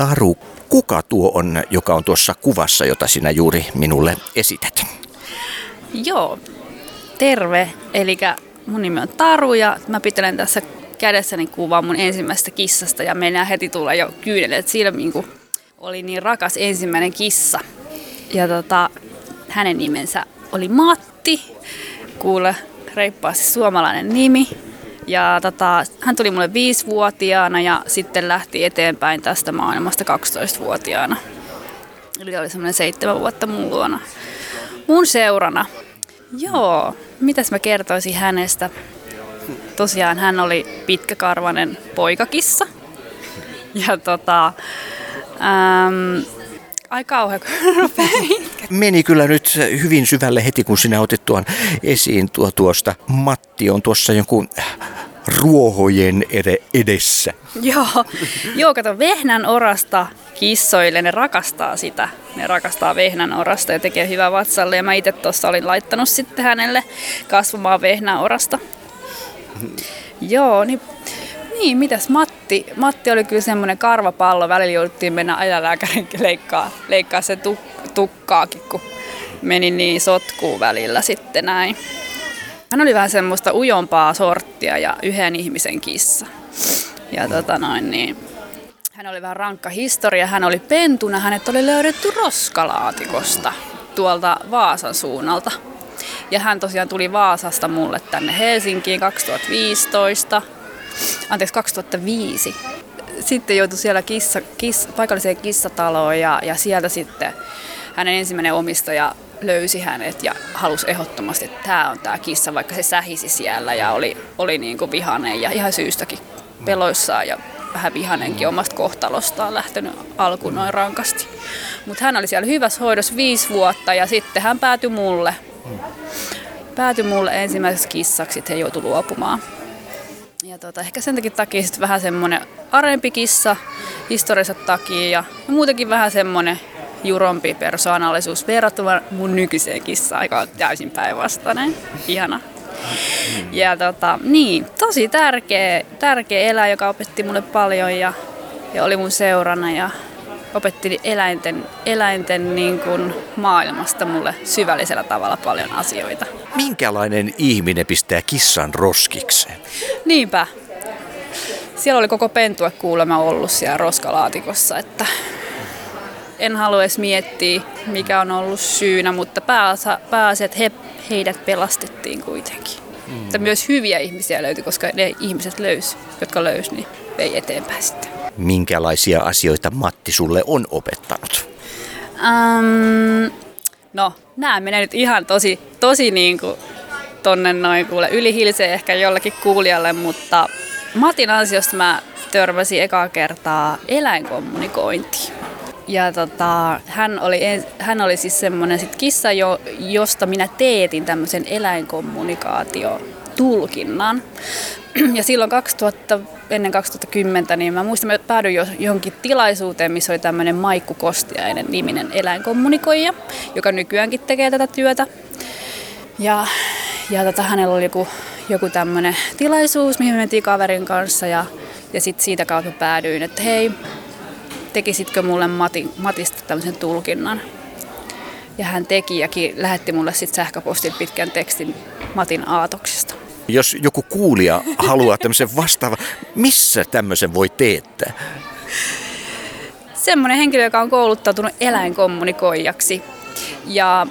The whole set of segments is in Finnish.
Taru, kuka tuo on, joka on tuossa kuvassa, jota sinä juuri minulle esität? Joo, terve. Eli mun nimi on Taru ja mä pitelen tässä kädessäni kuvaa mun ensimmäisestä kissasta ja mennään heti tulla jo kyynelle. Et siinä niin kuin, oli niin rakas ensimmäinen kissa. Ja tota, hänen nimensä oli Matti. Kuule, reippaasti suomalainen nimi. Ja tota, hän tuli mulle viisivuotiaana ja sitten lähti eteenpäin tästä maailmasta 12-vuotiaana. Eli oli semmoinen seitsemän vuotta mun luona. Mun seurana. Joo, mitäs mä kertoisin hänestä? Tosiaan hän oli pitkäkarvanen poikakissa. Ja tota, äm, Ai kauhean, Meni kyllä nyt hyvin syvälle heti, kun sinä otit tuon esiin tuo tuosta. Matti on tuossa jonkun ruohojen edessä. Joo, joo kato, vehnän orasta kissoille, ne rakastaa sitä. Ne rakastaa vehnän orasta ja tekee hyvää vatsalle. Ja mä itse tuossa olin laittanut sitten hänelle kasvamaan vehnän orasta. Joo, niin niin, mitäs Matti? Matti oli kyllä semmoinen karvapallo. Välillä jouduttiin mennä ajalääkärin leikkaa, leikkaa se tuk- tukkaakin, kun meni niin sotkuun välillä sitten näin. Hän oli vähän semmoista ujompaa sorttia ja yhden ihmisen kissa. Ja tota noin, niin, hän oli vähän rankka historia. Hän oli pentuna. Hänet oli löydetty roskalaatikosta tuolta Vaasan suunnalta. Ja hän tosiaan tuli Vaasasta mulle tänne Helsinkiin 2015 anteeksi 2005. Sitten joutui siellä kissa, kiss, paikalliseen kissataloon ja, ja sieltä sitten hänen ensimmäinen omistaja löysi hänet ja halusi ehdottomasti, että tämä on tämä kissa, vaikka se sähisi siellä ja oli, oli niin kuin vihainen ja ihan syystäkin peloissaan ja vähän vihanenkin omasta kohtalostaan lähtenyt alkuun noin rankasti. Mutta hän oli siellä hyvässä hoidossa viisi vuotta ja sitten hän päätyi mulle. Päätyi mulle ensimmäiseksi kissaksi, että he joutui luopumaan. Ja tota, ehkä sen takia sitten vähän semmoinen arempi kissa historiansa takia ja, ja muutenkin vähän semmoinen jurompi persoonallisuus verrattuna mun nykyiseen kissaan, aika täysin päinvastainen. Ihana. Ja tota, niin, tosi tärkeä, tärkeä eläin, joka opetti mulle paljon ja, ja oli mun seurana ja opetti eläinten, eläinten niin kuin maailmasta mulle syvällisellä tavalla paljon asioita. Minkälainen ihminen pistää kissan roskikseen? Niinpä. Siellä oli koko pentue kuulemma ollut siellä roskalaatikossa, että en halua edes miettiä, mikä on ollut syynä, mutta pääasia, että he, heidät pelastettiin kuitenkin. Mm. Että myös hyviä ihmisiä löytyi, koska ne ihmiset löys, jotka löys, niin vei eteenpäin sitten. Minkälaisia asioita Matti sulle on opettanut? Um, no, nämä menee nyt ihan tosi, tosi niin kuin tonne noin kuule ylihilseen ehkä jollekin kuulijalle, mutta Matin ansiosta mä törmäsin ekaa kertaa eläinkommunikointiin. Ja tota, hän, oli, hän oli siis semmoinen sit kissa, jo, josta minä teetin tämmöisen eläinkommunikaatio tulkinnan. Ja silloin 2000, ennen 2010, niin mä muistan, että päädyin jo johonkin tilaisuuteen, missä oli tämmöinen Maikku Kostiainen niminen eläinkommunikoija, joka nykyäänkin tekee tätä työtä. Ja, ja tota, hänellä oli joku, joku tämmöinen tilaisuus, mihin me mentiin kaverin kanssa ja, ja sitten siitä kautta päädyin, että hei, tekisitkö mulle Matin, Matista tämmöisen tulkinnan. Ja hän teki ja lähetti mulle sitten sähköpostin pitkän tekstin Matin aatoksista. Jos joku kuulija haluaa tämmöisen vastaavan, missä tämmöisen voi teettää? Semmoinen henkilö, joka on kouluttautunut eläinkommunikoijaksi. Ja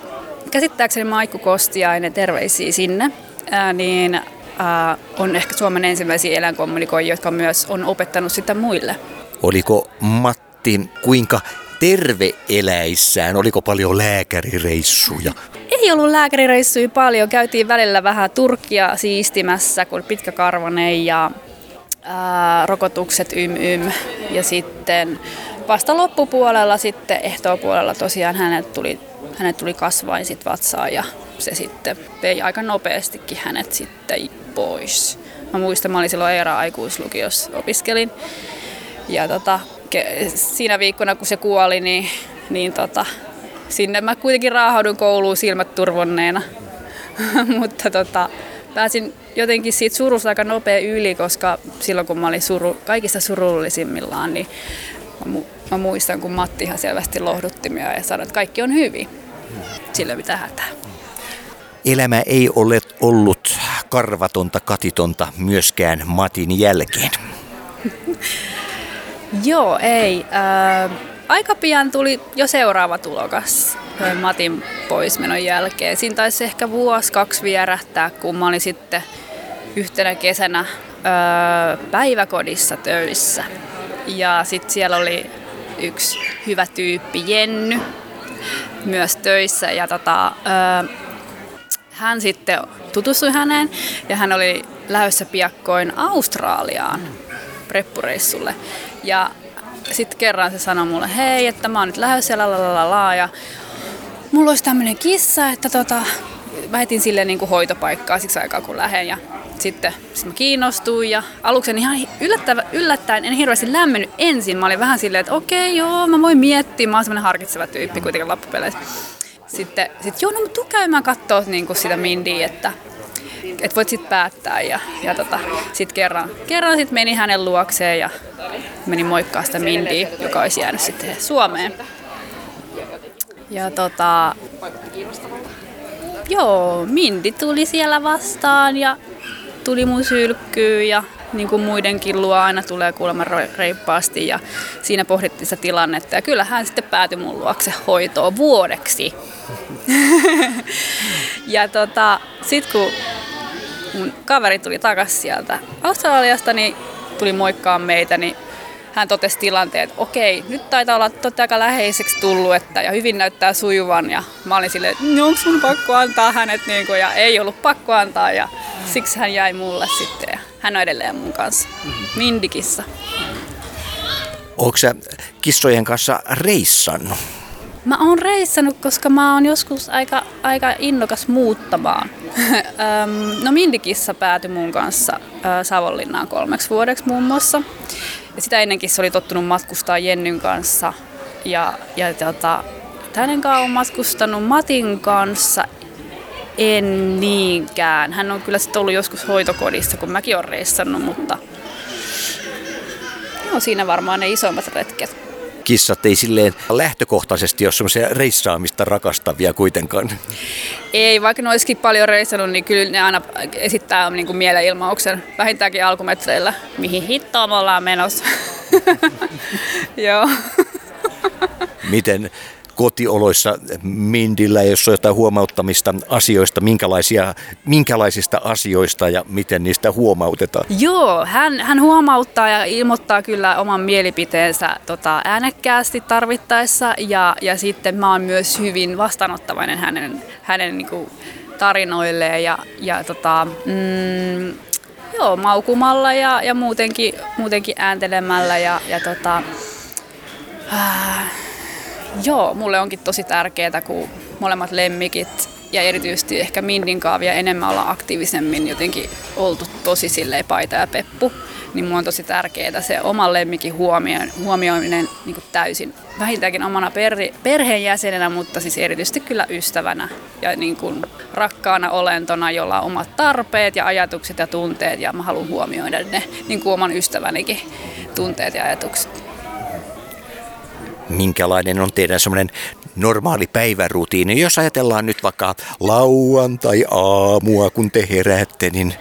käsittääkseni Maikku Kostiainen, terveisiä sinne, ää, niin ää, on ehkä Suomen ensimmäisiä eläinkommunikoijia, jotka myös on opettanut sitä muille. Oliko Matti kuinka terve eläissään? Oliko paljon lääkärireissuja? Ei ollut lääkärireissuja paljon. Käytiin välillä vähän Turkkia siistimässä, kun pitkäkarvanen ja ää, rokotukset ym ym. Ja sitten vasta loppupuolella, sitten ehtoopuolella tosiaan hänet tuli, hänet tuli kasvain sit vatsaan ja se sitten vei aika nopeastikin hänet sitten pois. Mä muistan, mä olin silloin Eera aikuislukiossa opiskelin. Ja tota, siinä viikkona, kun se kuoli, niin, niin tota, sinne mä kuitenkin raahaudun kouluun silmät turvonneena. Mutta tota, pääsin jotenkin siitä surusta aika nopea yli, koska silloin kun mä olin suru, kaikista surullisimmillaan, niin Mä, mu- mä muistan, kun Matti ihan selvästi lohdutti minua ja sanoi, että kaikki on hyvin. Sillä mitä hätää. Elämä ei ole ollut karvatonta, katitonta myöskään Matin jälkeen. Joo, ei. Ää, aika pian tuli jo seuraava tulokas Matin poismenon jälkeen. Siinä taisi ehkä vuosi, kaksi vierähtää, kun mä olin sitten yhtenä kesänä ää, päiväkodissa töissä. Ja sitten siellä oli yksi hyvä tyyppi, Jenny, myös töissä. Ja tota, hän sitten tutustui häneen ja hän oli lähdössä piakkoin Australiaan preppureissulle. Ja sitten kerran se sanoi mulle, hei, että mä oon nyt lähdössä la, la, la, la, ja mulla olisi tämmöinen kissa, että tota, mä etin sille niin kuin hoitopaikkaa siksi aikaa kun lähden ja sitten sit mä kiinnostuin ja aluksi ihan yllättävä, yllättäen en hirveästi lämmennyt ensin. Mä olin vähän silleen, että okei joo, mä voin miettiä, mä oon semmoinen harkitseva tyyppi kuitenkin loppupeleissä. Sitten sit, joo, no tuu käymään kattoo niin sitä Mindiä, että et voit sitten päättää. Ja, ja tota, sitten kerran, kerran sit meni hänen luokseen ja meni moikkaa sitä Mindiä, joka olisi jäänyt sitten Suomeen. Ja tota, joo, Mindi tuli siellä vastaan ja tuli mun sylkkyyn ja niin kuin muidenkin luo aina tulee kuulemma reippaasti ja siinä pohdittiin sitä tilannetta ja kyllä hän sitten päätyi mun luokse hoitoon vuodeksi. ja tota, sitten kun mun kaveri tuli takaisin sieltä Australiasta, niin tuli moikkaa meitä, niin hän totesi tilanteen, että okei, nyt taitaa olla totta aika läheiseksi tullut, että, ja hyvin näyttää sujuvan. Ja mä olin silleen, että no, onko mun pakko antaa hänet, niin kuin, ja ei ollut pakko antaa, ja siksi hän jäi mulle sitten. Ja hän on edelleen mun kanssa, Mindikissa. Onko sä kissojen kanssa reissannut? Mä oon reissannut, koska mä oon joskus aika, aika innokas muuttamaan. no Mindikissa päätyi mun kanssa Savonlinnaan kolmeksi vuodeksi muun muassa. Ja sitä ennenkin se oli tottunut matkustaa Jennyn kanssa. Ja, ja tota, hänen kanssa on matkustanut Matin kanssa en niinkään. Hän on kyllä sitten ollut joskus hoitokodissa, kun mäkin olen reissannut, mutta no, siinä varmaan ne isommat retket. Kissat ei silleen lähtökohtaisesti ole semmoisia reissaamista rakastavia kuitenkaan. Ei, vaikka ne olisikin paljon reissannut, niin kyllä ne aina esittää niin kuin mielenilmauksen vähintäänkin alkumetreillä, mihin hittoon me ollaan menossa. Joo. Miten kotioloissa Mindillä, jos on jotain huomauttamista asioista, minkälaisia, minkälaisista asioista ja miten niistä huomautetaan? Joo, hän, hän huomauttaa ja ilmoittaa kyllä oman mielipiteensä tota, äänekkäästi tarvittaessa ja, ja sitten mä oon myös hyvin vastaanottavainen hänen, hänen niin kuin, tarinoilleen ja, ja tota, mm, joo, maukumalla ja, ja muutenkin, muutenkin ääntelemällä ja, ja tota, äh, Joo, mulle onkin tosi tärkeää, kun molemmat lemmikit ja erityisesti ehkä Mindin kaavia enemmän olla aktiivisemmin jotenkin oltu tosi silleen paita ja peppu, niin mulla on tosi tärkeää se oman lemmikin huomioiminen niin täysin. Vähintäänkin omana perhe, perheenjäsenenä, mutta siis erityisesti kyllä ystävänä ja niin kuin rakkaana olentona, jolla on omat tarpeet ja ajatukset ja tunteet ja mä haluan huomioida ne niin kuin oman ystävänikin tunteet ja ajatukset minkälainen on teidän semmoinen normaali päivärutiini. Jos ajatellaan nyt vaikka lauantai-aamua, kun te heräätte, niin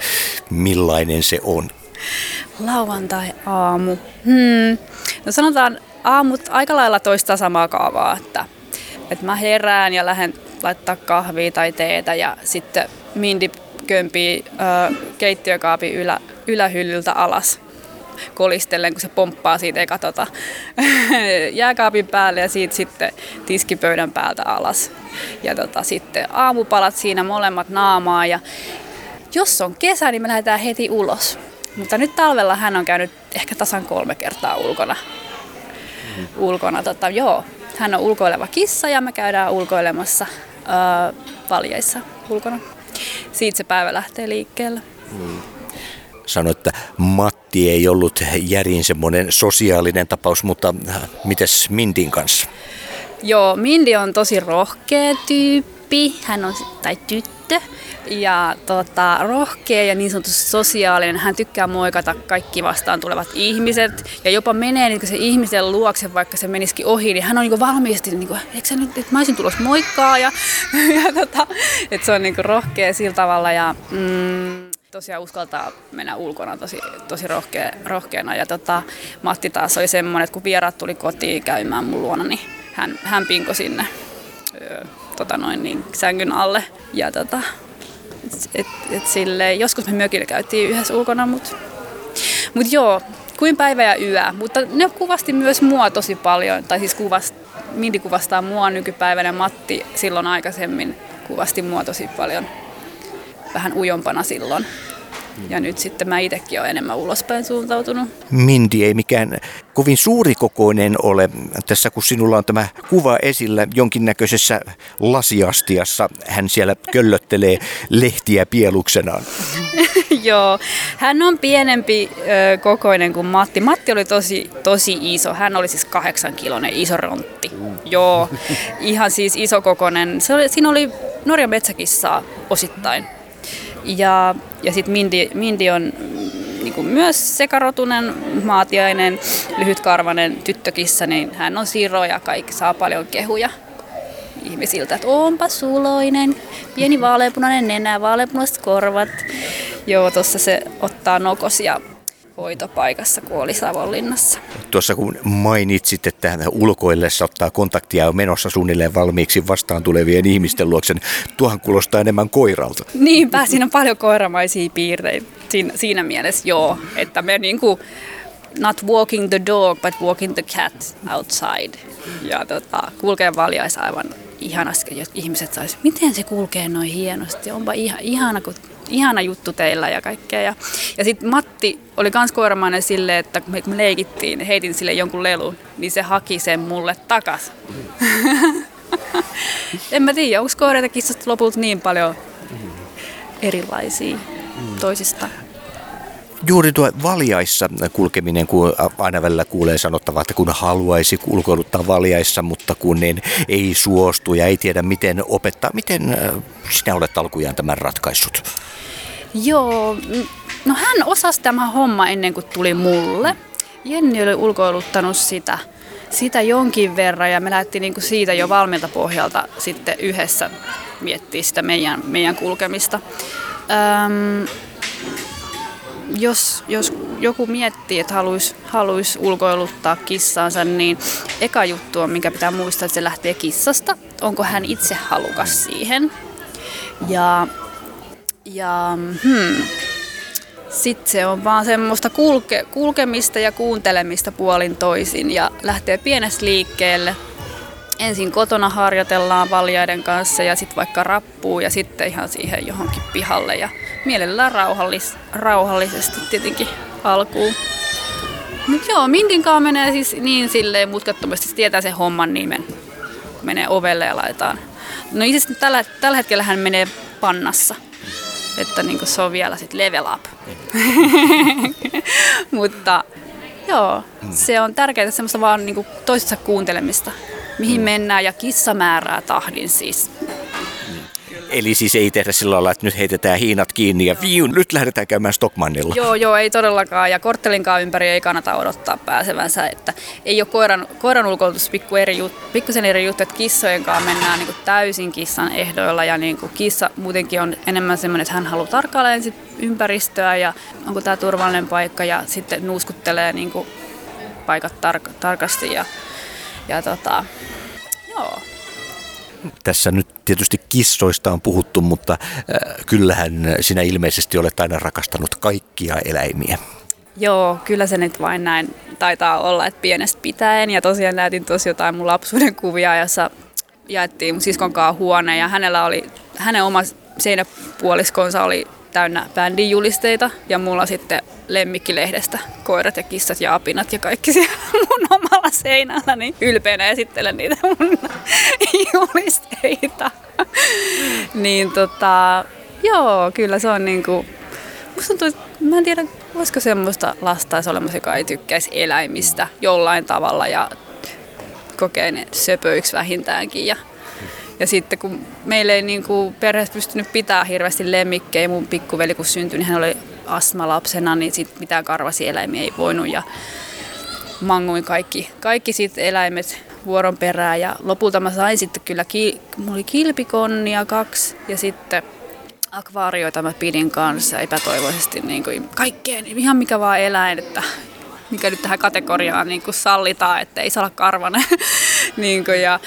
millainen se on? Lauantai-aamu. Hmm. No sanotaan aamut aika lailla toista samaa kaavaa, että, että mä herään ja lähden laittaa kahvia tai teetä ja sitten Mindi kömpii ö, keittiökaapin ylä, ylähyllyltä alas kolistellen, kun se pomppaa siitä eka tota, jääkaapin päälle ja siitä sitten tiskipöydän päältä alas. Ja tota, sitten aamupalat siinä molemmat naamaa ja jos on kesä, niin me lähdetään heti ulos. Mutta nyt talvella hän on käynyt ehkä tasan kolme kertaa ulkona. Mm. Ulkona, tota, joo. Hän on ulkoileva kissa ja me käydään ulkoilemassa öö, valjeissa ulkona. Siitä se päivä lähtee liikkeelle. Mm sanoi, että Matti ei ollut järin semmoinen sosiaalinen tapaus, mutta mites Mindin kanssa? Joo, Mindi on tosi rohkea tyyppi. Hän on, tai tyttö, ja tota, rohkea ja niin sanotusti sosiaalinen. Hän tykkää moikata kaikki vastaan tulevat ihmiset. Ja jopa menee niin se ihmisen luokse, vaikka se menisikin ohi, niin hän on niin valmiisti, niin kuin, nyt, että mä olisin tulossa moikkaa? Ja, ja tota, että se on niin rohkea sillä tavalla. Ja mm, tosiaan uskaltaa mennä ulkona tosi, tosi rohkea, rohkeana. Ja tota, Matti taas oli semmoinen, että kun vieraat tuli kotiin käymään mun luona, niin hän, hän pinko sinne ö, tota noin, niin, sängyn alle. Ja tota, et, et sille, joskus me mökillä käytiin yhdessä ulkona, mutta mut joo, kuin päivä ja yö. Mutta ne kuvasti myös mua tosi paljon, tai siis kuvast, Mindi kuvastaa mua nykypäivänä, Matti silloin aikaisemmin kuvasti mua tosi paljon vähän ujompana silloin. Ja nyt sitten mä itsekin olen enemmän ulospäin suuntautunut. Mindy ei mikään kovin suurikokoinen ole. Tässä kun sinulla on tämä kuva esillä jonkinnäköisessä lasiastiassa, hän siellä köllöttelee lehtiä pieluksenaan. Joo, hän on pienempi ö, kokoinen kuin Matti. Matti oli tosi, tosi iso. Hän oli siis kahdeksan kilonen iso rontti. Joo, ihan siis iso kokoinen. Se oli, siinä oli Norjan metsäkissaa osittain. Ja, ja sitten Mindy, Mindy on mm, niin kuin myös sekarotunen, maatiainen, lyhytkarvainen tyttökissa, niin hän on siro ja kaikki saa paljon kehuja ihmisiltä, että onpa suloinen, pieni vaaleanpunainen nenä, vaaleanpunaiset korvat. Joo, tuossa se ottaa nokosia hoitopaikassa, kun oli Savonlinnassa. Tuossa kun mainitsit, että ulkoillessa ottaa kontaktia on menossa suunnilleen valmiiksi vastaan tulevien ihmisten luokse, niin tuohan kuulostaa enemmän koiralta. Niinpä, siinä on paljon koiramaisia piirteitä siinä, siinä mielessä, joo, että me niinku not walking the dog, but walking the cat outside. Ja tota, kulkee valjais ihanasti, jos ihmiset sais, miten se kulkee noin hienosti, onpa ihan, ihana, kun, ihana juttu teillä ja kaikkea. Ja, ja sitten Matti oli kans koiramainen silleen, että kun me leikittiin, heitin sille jonkun lelun, niin se haki sen mulle takas. en mä tiedä, onko koirat ja kissat lopulta niin paljon erilaisia toisistaan juuri tuo valjaissa kulkeminen, kun aina välillä kuulee sanottavaa, että kun haluaisi ulkoiluttaa valjaissa, mutta kun niin ei suostu ja ei tiedä miten opettaa. Miten äh, sinä olet alkujaan tämän ratkaissut? Joo, no hän osasi tämä homma ennen kuin tuli mulle. Jenni oli ulkoiluttanut sitä, sitä jonkin verran ja me lähdettiin niinku siitä jo valmiilta pohjalta sitten yhdessä miettiä sitä meidän, meidän kulkemista. Öm, jos, jos joku miettii, että haluaisi haluais ulkoiluttaa kissaansa, niin eka juttu on, mikä pitää muistaa, että se lähtee kissasta. Onko hän itse halukas siihen? Ja, ja hmm, sitten se on vaan semmoista kulke, kulkemista ja kuuntelemista puolin toisin ja lähtee pienestä liikkeelle. Ensin kotona harjoitellaan valjaiden kanssa ja sitten vaikka rappuu ja sitten ihan siihen johonkin pihalle. Ja mielellään rauhallis, rauhallisesti tietenkin alkuun. Mut joo, Mindin kanssa menee siis niin silleen mutkattomasti, tietää sen homman nimen, kun menee ovelle ja laitetaan. No itse tällä, tällä hetkellä hän menee pannassa, että niin se on vielä sit level up. Mutta joo, se on tärkeää semmoista vaan niin toisessa kuuntelemista, mihin mennään ja kissa määrää tahdin siis. Eli siis ei tehdä sillä lailla, että nyt heitetään hiinat kiinni ja viu, nyt lähdetään käymään Stockmannilla. Joo, joo, ei todellakaan. Ja korttelinkaan ympäri ei kannata odottaa pääsevänsä. Että ei ole koiran, koiran ulkoilutus pikku eri jut, pikkusen eri juttu, että kissojen kanssa mennään niin kuin täysin kissan ehdoilla. Ja niin kuin kissa muutenkin on enemmän semmoinen, että hän haluaa tarkkailla ensin ympäristöä ja onko tämä turvallinen paikka ja sitten nuuskuttelee niin kuin paikat tar- tarkasti. Ja, ja tota, joo, tässä nyt tietysti kissoista on puhuttu, mutta äh, kyllähän sinä ilmeisesti olet aina rakastanut kaikkia eläimiä. Joo, kyllä se nyt vain näin taitaa olla, että pienestä pitäen. Ja tosiaan näytin tosi jotain mun lapsuuden kuvia, jossa jaettiin mun siskon kanssa huone ja hänellä oli, hänen oma seinäpuoliskonsa oli täynnä bändin julisteita ja mulla sitten lemmikkilehdestä koirat ja kissat ja apinat ja kaikki siellä mun seinällä, niin ylpeänä esittelen niitä mun julisteita. niin tota, joo, kyllä se on niinku, musta tuntuu, mä en tiedä, voisiko semmoista lasta olemassa, joka ei tykkäisi eläimistä jollain tavalla ja kokee ne söpöiksi vähintäänkin ja Ja sitten kun meillä ei niin kuin perheessä pystynyt pitää hirveästi lemmikkejä, mun pikkuveli kun syntyi, niin hän oli astmalapsena, niin sit mitään karvasieläimiä ei voinut. Ja manguin kaikki, kaikki sit eläimet vuoron perään ja lopulta mä sain sitten kyllä, ki, mulla oli kilpikonnia kaksi ja sitten akvaarioita mä pidin kanssa epätoivoisesti niin kuin kaikkeen, ihan mikä vaan eläin, että mikä nyt tähän kategoriaan niin kuin sallitaan, että ei saa karvanen. niin kuin, ja,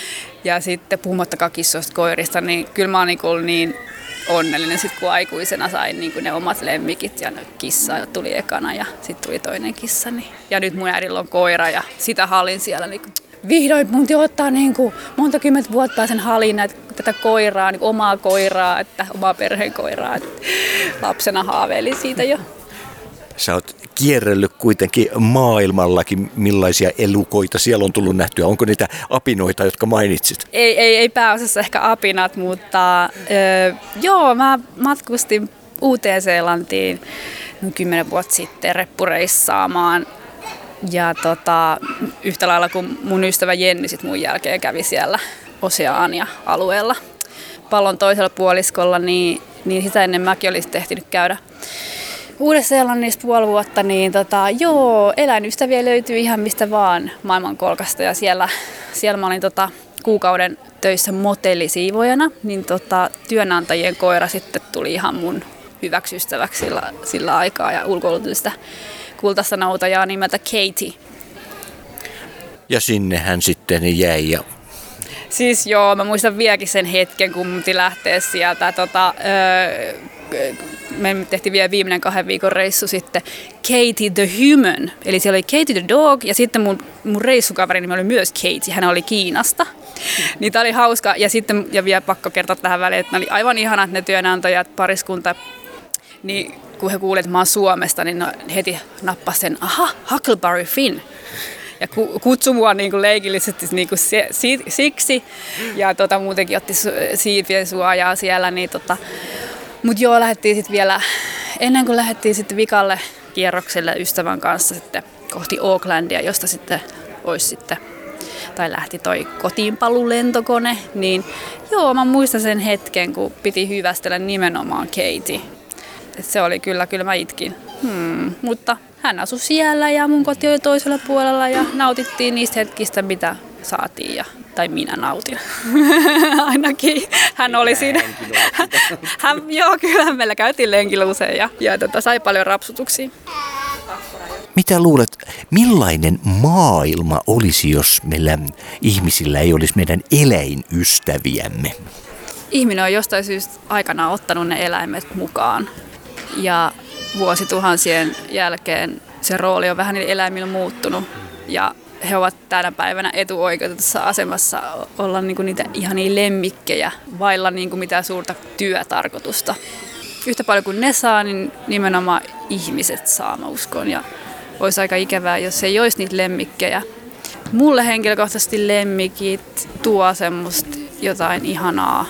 ja sitten puhumattakaan kissoista koirista, niin kyllä mä oon niin, kuin niin onnellinen sit kun aikuisena sain niin ne omat lemmikit ja kissa tuli ekana ja sitten tuli toinen kissa. Niin. Ja nyt mun äidillä on koira ja sitä hallin siellä niin kuin vihdoin mun ottaa niin monta kymmentä vuotta sen halin näitä, tätä koiraa, niin omaa koiraa, että omaa perheen koiraa. Lapsena haaveili siitä jo. Sä oot kierrellyt kuitenkin maailmallakin, millaisia elukoita siellä on tullut nähtyä. Onko niitä apinoita, jotka mainitsit? Ei, ei, ei pääosassa ehkä apinat, mutta öö, joo, mä matkustin Uuteen-Seelantiin kymmenen vuotta sitten reppureissaamaan ja tota, yhtä lailla kuin mun ystävä Jenni sit mun jälkeen kävi siellä Oseania-alueella pallon toisella puoliskolla, niin, niin sitä ennen mäkin olisin tehtynyt käydä Uudessa-Seelannista puoli vuotta, niin tota, joo, eläinystäviä löytyy ihan mistä vaan maailmankolkasta ja siellä, siellä mä olin tota, kuukauden töissä motellisiivojana, niin tota, työnantajien koira sitten tuli ihan mun hyväksi ystäväksi sillä, sillä aikaa ja ulkoilutin sitä kultaista noutajaa nimeltä Katie. Ja sinne hän sitten jäi ja Siis joo, mä muistan vieläkin sen hetken, kun mun lähteä sieltä. Tota, öö, me tehtiin vielä viimeinen kahden viikon reissu sitten Katie the Human. Eli siellä oli Katie the Dog ja sitten mun, mun reissukaveri nimi oli myös Katie. Hän oli Kiinasta. Niin tää oli hauska. Ja sitten, ja vielä pakko kertoa tähän väliin, että ne oli aivan ihanat ne työnantajat, pariskunta. Niin kun he kuulivat, että mä oon Suomesta, niin heti nappasi sen, aha, Huckleberry Finn ja kutsui mua niin kuin leikillisesti niin kuin se, si, siksi. Ja tota, muutenkin otti siipien suojaa siellä. Niin tota. Mutta joo, lähdettiin sitten vielä, ennen kuin lähdettiin sitten vikalle kierrokselle ystävän kanssa sitten kohti Aucklandia, josta sitten olisi sitten tai lähti toi kotiinpalulentokone, niin joo, mä muistan sen hetken, kun piti hyvästellä nimenomaan Katie. Et se oli kyllä, kyllä mä itkin. Hmm, mutta hän asui siellä ja mun koti oli toisella puolella ja nautittiin niistä hetkistä, mitä saatiin ja, tai minä nautin. Ainakin hän oli siinä. hän, joo, kyllä meillä käytiin lenkillä usein ja, ja tota, sai paljon rapsutuksia. Mitä luulet, millainen maailma olisi, jos meillä ihmisillä ei olisi meidän eläinystäviämme? Ihminen on jostain syystä aikana ottanut ne eläimet mukaan. Ja vuosituhansien jälkeen se rooli on vähän eläimillä muuttunut ja he ovat tänä päivänä etuoikeutetussa asemassa olla niinku niitä ihania lemmikkejä vailla niinku mitään suurta työtarkoitusta. Yhtä paljon kuin ne saa, niin nimenomaan ihmiset saa, mä uskon. Ja olisi aika ikävää, jos ei olisi niitä lemmikkejä. Mulle henkilökohtaisesti lemmikit tuo semmoista jotain ihanaa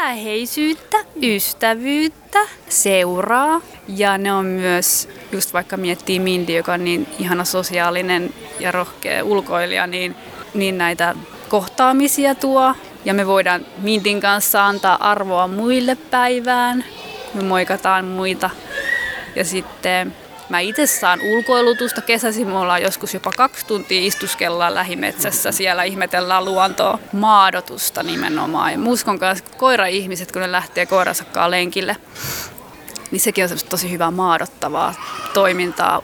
läheisyyttä, ystävyyttä, seuraa. Ja ne on myös, just vaikka miettii Mindy, joka on niin ihana sosiaalinen ja rohkea ulkoilija, niin, niin näitä kohtaamisia tuo. Ja me voidaan Mindin kanssa antaa arvoa muille päivään, me moikataan muita. Ja sitten Mä itse saan ulkoilutusta kesäisin, me ollaan joskus jopa kaksi tuntia istuskellaan lähimetsässä, siellä ihmetellään luontoa, maadotusta nimenomaan. Ja muskon kanssa koira-ihmiset, kun ne lähtee koirasakkaan lenkille, niin sekin on tosi hyvää maadottavaa toimintaa.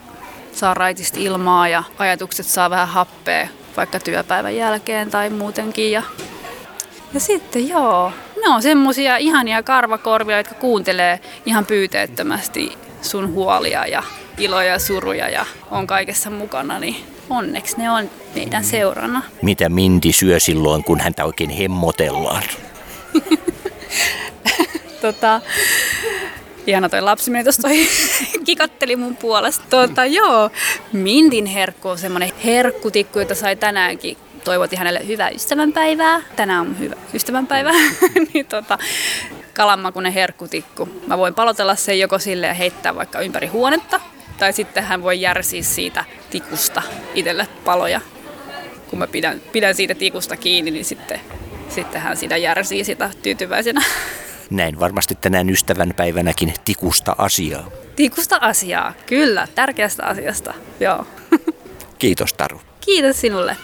Saa raitisti ilmaa ja ajatukset saa vähän happea vaikka työpäivän jälkeen tai muutenkin. Ja, ja sitten joo, ne on semmosia ihania karvakorvia, jotka kuuntelee ihan pyyteettömästi sun huolia ja iloja ja suruja ja on kaikessa mukana, niin onneksi ne on meidän seurana. Mitä Minti syö silloin, kun häntä oikein hemmotellaan? tota, ihana toi lapsi meni tuosta kikatteli mun puolesta. Tota, joo, Mintin herkku on semmonen herkkutikku, jota sai tänäänkin toivotin hänelle hyvää ystävänpäivää. Tänään on hyvä ystävänpäivä. niin tota, kalanmakunen herkkutikku. Mä voin palotella sen joko sille ja heittää vaikka ympäri huonetta tai sitten hän voi järsiä siitä tikusta itselle paloja. Kun mä pidän, pidän siitä tikusta kiinni, niin sitten sitten hän sitä järsii sitä tyytyväisenä. Näin varmasti tänään ystävän päivänäkin tikusta asiaa. Tikusta asiaa, kyllä, tärkeästä asiasta, joo. Kiitos Taru. Kiitos sinulle.